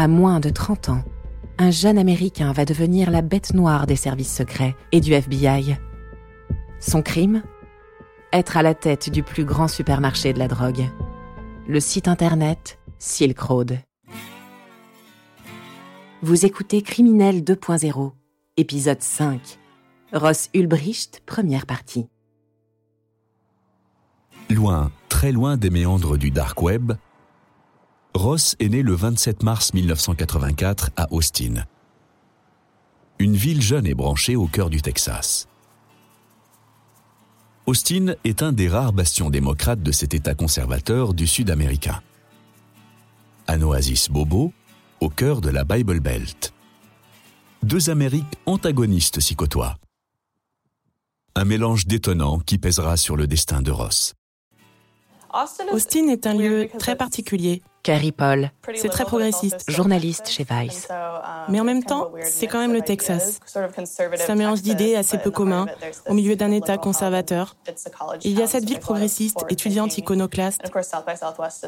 À moins de 30 ans, un jeune Américain va devenir la bête noire des services secrets et du FBI. Son crime? Être à la tête du plus grand supermarché de la drogue. Le site internet Silk Road. Vous écoutez Criminel 2.0, épisode 5. Ross Ulbricht, première partie. Loin, très loin des méandres du dark web, Ross est né le 27 mars 1984 à Austin. Une ville jeune et branchée au cœur du Texas. Austin est un des rares bastions démocrates de cet État conservateur du Sud américain. Un oasis bobo au cœur de la Bible Belt. Deux Amériques antagonistes s'y côtoient. Un mélange détonnant qui pèsera sur le destin de Ross. Austin est un lieu très particulier. Carrie Paul, C'est très progressiste, journaliste chez Vice. mais en même temps, c'est quand même le Texas. C'est un mélange d'idées assez peu commun, au milieu d'un État conservateur. Il y a cette ville progressiste, étudiante iconoclaste,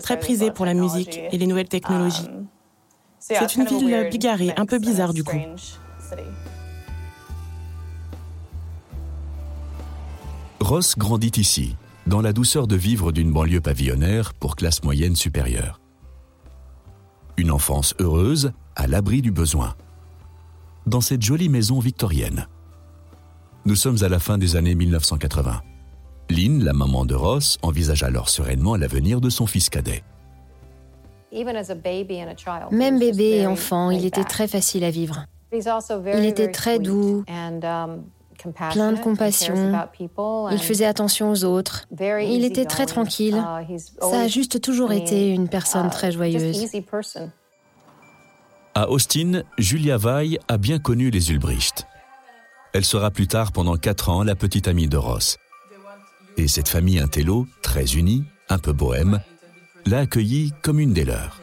très prisée pour la musique et les nouvelles technologies. C'est une ville bigarrée, un peu bizarre du coup. Ross grandit ici, dans la douceur de vivre d'une banlieue pavillonnaire pour classe moyenne supérieure. Une enfance heureuse, à l'abri du besoin. Dans cette jolie maison victorienne. Nous sommes à la fin des années 1980. Lynn, la maman de Ross, envisage alors sereinement l'avenir de son fils cadet. Même bébé et enfant, il était très facile à vivre. Il était très doux, plein de compassion. Il faisait attention aux autres. Il était très tranquille. Ça a juste toujours été une personne très joyeuse. À Austin, Julia Vai a bien connu les Ulbricht. Elle sera plus tard pendant quatre ans la petite amie de Ross. Et cette famille intello, très unie, un peu bohème, l'a accueillie comme une des leurs.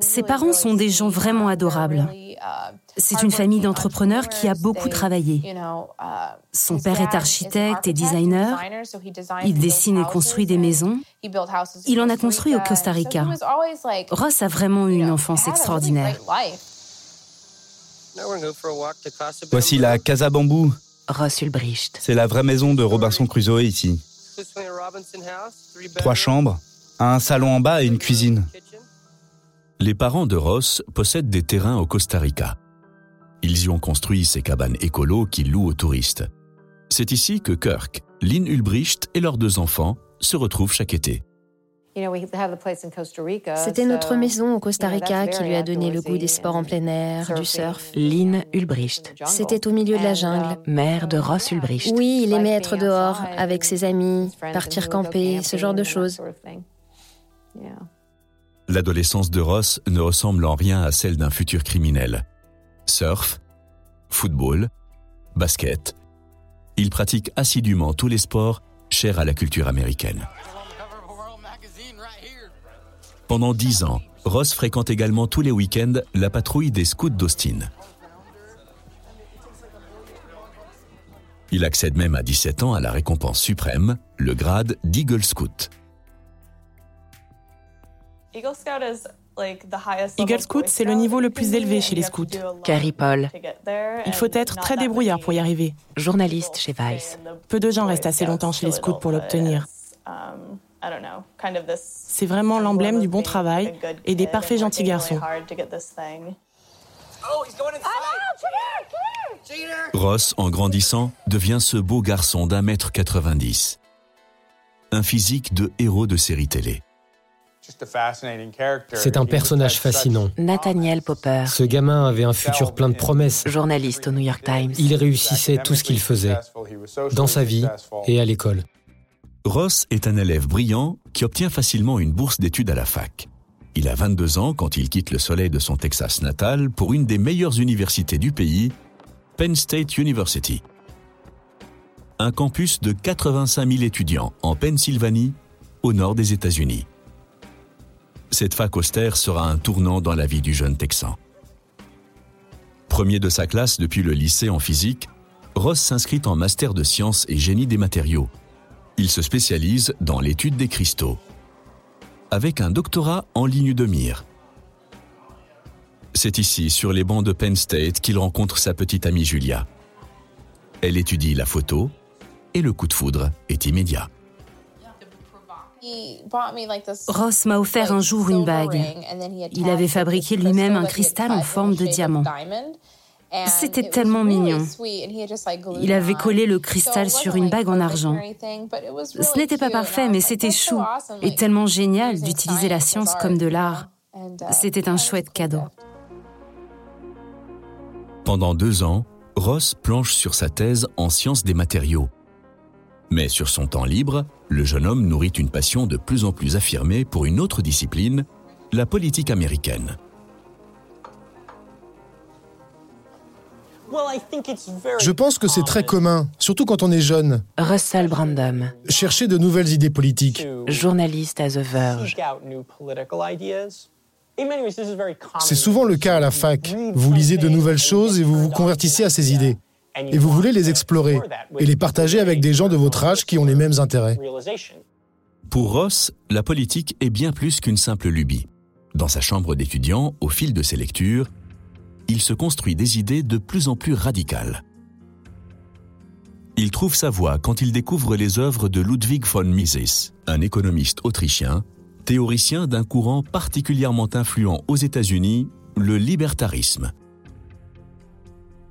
Ses parents sont des gens vraiment adorables. C'est une famille d'entrepreneurs qui a beaucoup travaillé. Son père est architecte et designer. Il dessine et construit des maisons. Il en a construit au Costa Rica. Ross a vraiment eu une enfance extraordinaire. Voici la Casa Bambou. Ross Ulbricht. C'est la vraie maison de Robinson Crusoe ici. Trois chambres, un salon en bas et une cuisine. Les parents de Ross possèdent des terrains au Costa Rica. Ils y ont construit ces cabanes écolo qu'ils louent aux touristes. C'est ici que Kirk, Lynn Ulbricht et leurs deux enfants se retrouvent chaque été. C'était notre maison au Costa Rica qui lui a donné le goût des sports en plein air, du surf. Lynn Ulbricht, C'était au milieu de la jungle. mère de Ross Ulbricht. Oui, il aimait être dehors, avec ses amis, partir camper, ce genre de choses. L'adolescence de Ross ne ressemble en rien à celle d'un futur criminel. Surf, football, basket. Il pratique assidûment tous les sports chers à la culture américaine. Pendant dix ans, Ross fréquente également tous les week-ends la patrouille des scouts d'Austin. Il accède même à 17 ans à la récompense suprême, le grade d'Eagle Scout. Eagle Scout, c'est le niveau le plus élevé chez les scouts. Carrie Paul, Il faut être très débrouillard pour y arriver. journaliste chez Vice. Peu de gens restent assez longtemps chez les scouts pour l'obtenir. C'est vraiment l'emblème du bon travail et des parfaits gentils garçons. Ross, en grandissant, devient ce beau garçon d'un mètre 90. Un physique de héros de série télé. C'est un personnage fascinant. Nathaniel Popper, Ce gamin avait un futur plein de promesses. journaliste au New York Times. Il réussissait tout ce qu'il faisait, dans sa vie et à l'école. Ross est un élève brillant qui obtient facilement une bourse d'études à la fac. Il a 22 ans quand il quitte le soleil de son Texas natal pour une des meilleures universités du pays, Penn State University. Un campus de 85 000 étudiants en Pennsylvanie, au nord des États-Unis. Cette fac austère sera un tournant dans la vie du jeune Texan. Premier de sa classe depuis le lycée en physique, Ross s'inscrit en master de sciences et génie des matériaux. Il se spécialise dans l'étude des cristaux. avec un doctorat en ligne de mire. C'est ici, sur les bancs de Penn State, qu'il rencontre sa petite amie Julia. Elle étudie la photo et le coup de foudre est immédiat. Ross m'a offert un jour une bague. Il avait fabriqué lui-même un cristal en forme de diamant. C'était tellement mignon. Il avait collé le cristal sur une bague en argent. Ce n'était pas parfait, mais c'était chou et tellement génial d'utiliser la science comme de l'art. C'était un chouette cadeau. Pendant deux ans, Ross planche sur sa thèse en sciences des matériaux. Mais sur son temps libre, le jeune homme nourrit une passion de plus en plus affirmée pour une autre discipline, la politique américaine. Je pense que c'est très commun, surtout quand on est jeune. Russell Brandom. Chercher de nouvelles idées politiques. Journaliste à The Verge. C'est souvent le cas à la fac. Vous lisez de nouvelles choses et vous vous convertissez à ces idées. Et vous voulez les explorer et les partager avec des gens de votre âge qui ont les mêmes intérêts. Pour Ross, la politique est bien plus qu'une simple lubie. Dans sa chambre d'étudiant, au fil de ses lectures, il se construit des idées de plus en plus radicales. Il trouve sa voie quand il découvre les œuvres de Ludwig von Mises, un économiste autrichien, théoricien d'un courant particulièrement influent aux États-Unis, le libertarisme.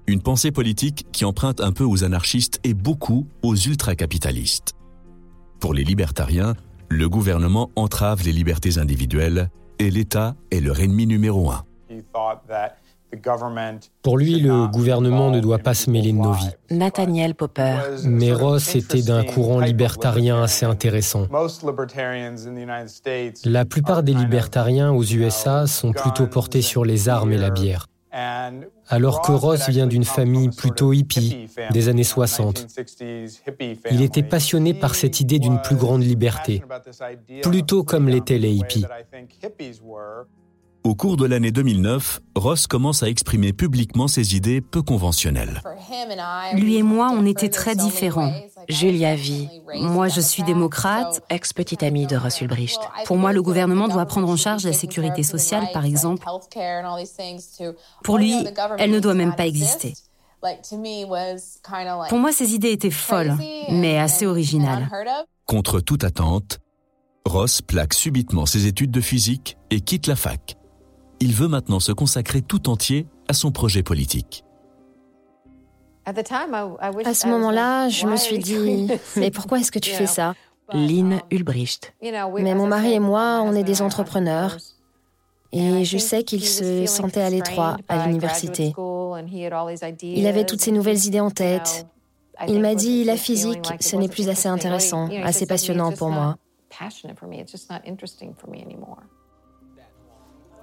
Une pensée politique qui emprunte un peu aux anarchistes et beaucoup aux ultracapitalistes. Pour les libertariens, le gouvernement entrave les libertés individuelles et l'État est leur ennemi numéro un. Pour lui, le gouvernement ne doit pas se mêler de nos vies. Nathaniel Popper. Mais Ross était d'un courant libertarien assez intéressant. La plupart des libertariens aux USA sont plutôt portés sur les armes et la bière. Alors que Ross vient d'une famille plutôt hippie des années 60. Il était passionné par cette idée d'une plus grande liberté, plutôt comme l'étaient les hippies. Au cours de l'année 2009, Ross commence à exprimer publiquement ses idées peu conventionnelles. Lui et moi, on était très différents. Julia Vie. Moi, je suis démocrate. Ex-petite amie de Ross Ulbricht. Pour moi, le gouvernement doit prendre en charge la sécurité sociale, par exemple. Pour lui, elle ne doit même pas exister. Pour moi, ces idées étaient folles, mais assez originales. Contre toute attente, Ross plaque subitement ses études de physique et quitte la fac il veut maintenant se consacrer tout entier à son projet politique. À ce moment-là, je me suis dit, mais pourquoi est-ce que tu fais ça? Lynn Ulbricht. Mais mon mari et moi, on est des entrepreneurs. Et je sais qu'il se sentait à l'étroit à l'université. Il avait toutes ces nouvelles idées en tête. Il m'a dit, la physique, ce n'est plus assez intéressant, assez passionnant pour moi.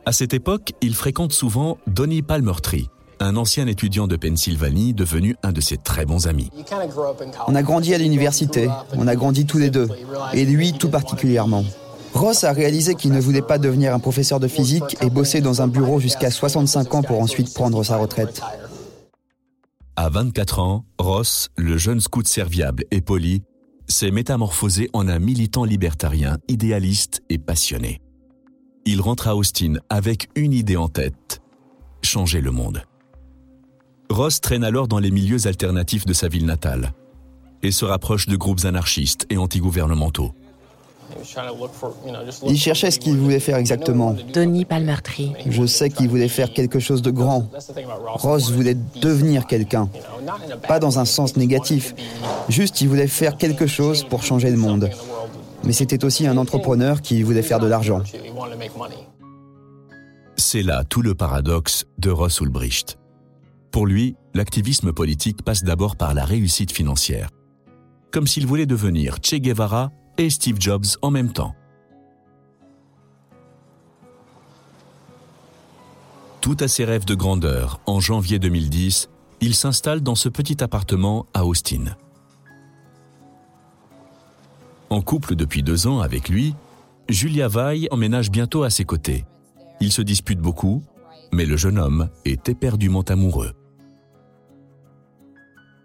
À cette époque, il fréquente souvent Donny Palmertree, un ancien étudiant de Pennsylvanie devenu un de ses très bons amis. On a grandi à l'université, on a grandi tous les deux, et lui tout particulièrement. Ross a réalisé qu'il ne voulait pas devenir un professeur de physique et bosser dans un bureau jusqu'à 65 ans pour ensuite prendre sa retraite. À 24 ans, Ross, le jeune scout serviable et poli, s'est métamorphosé en un militant libertarien idéaliste et passionné il rentre à Austin avec une idée en tête, changer le monde. Ross traîne alors dans les milieux alternatifs de sa ville natale et se rapproche de groupes anarchistes et antigouvernementaux. Il cherchait ce qu'il voulait faire exactement. Tony. Je sais qu'il voulait faire quelque chose de grand. Ross voulait devenir quelqu'un. Pas dans un sens négatif. Juste, il voulait faire quelque chose pour changer le monde mais c'était aussi un entrepreneur qui voulait faire de l'argent. C'est là tout le paradoxe de Ross Ulbricht. Pour lui, l'activisme politique passe d'abord par la réussite financière. Comme s'il voulait devenir Che Guevara et Steve Jobs en même temps. Tout à ses rêves de grandeur, en janvier 2010, il s'installe dans ce petit appartement à Austin. En couple depuis deux ans avec lui, Julia Vaille emménage bientôt à ses côtés. Ils se disputent beaucoup, mais le jeune homme est éperdument amoureux.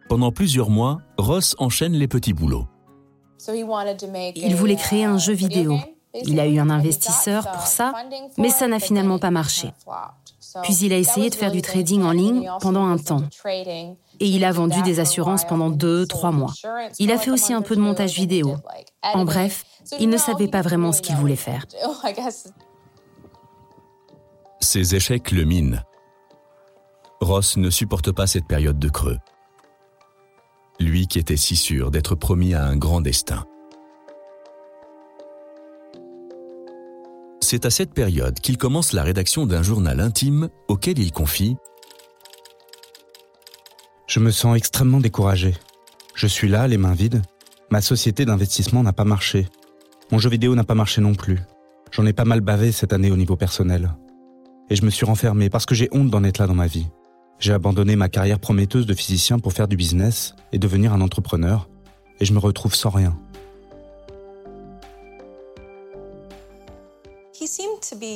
Pendant plusieurs mois, Ross enchaîne les petits boulots. Il voulait créer un jeu vidéo. Il a eu un investisseur pour ça, mais ça n'a finalement pas marché. Puis il a essayé de faire du trading en ligne pendant un temps. Et il a vendu des assurances pendant deux, trois mois. Il a fait aussi un peu de montage vidéo. En bref, il ne savait pas vraiment ce qu'il voulait faire. Ces échecs le minent. Ross ne supporte pas cette période de creux. Lui qui était si sûr d'être promis à un grand destin. C'est à cette période qu'il commence la rédaction d'un journal intime auquel il confie ⁇ Je me sens extrêmement découragé. Je suis là, les mains vides. Ma société d'investissement n'a pas marché. Mon jeu vidéo n'a pas marché non plus. J'en ai pas mal bavé cette année au niveau personnel. Et je me suis renfermé parce que j'ai honte d'en être là dans ma vie. J'ai abandonné ma carrière prometteuse de physicien pour faire du business et devenir un entrepreneur, et je me retrouve sans rien.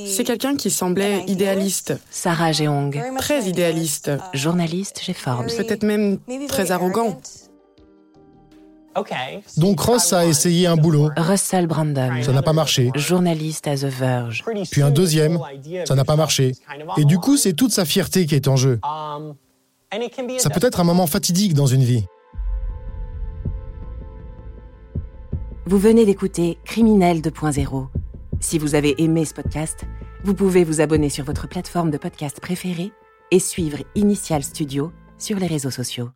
C'est quelqu'un qui semblait idéaliste. Sarah Jeong. Très idéaliste. Journaliste chez Forbes. Peut-être même très arrogant. Donc Ross a essayé un boulot. Russell Brandon. Ça n'a pas marché. Journaliste à The Verge. Puis un deuxième. Ça n'a pas marché. Et du coup, c'est toute sa fierté qui est en jeu. Ça peut être un moment fatidique dans une vie. Vous venez d'écouter Criminel 2.0. Si vous avez aimé ce podcast, vous pouvez vous abonner sur votre plateforme de podcast préférée et suivre Initial Studio sur les réseaux sociaux.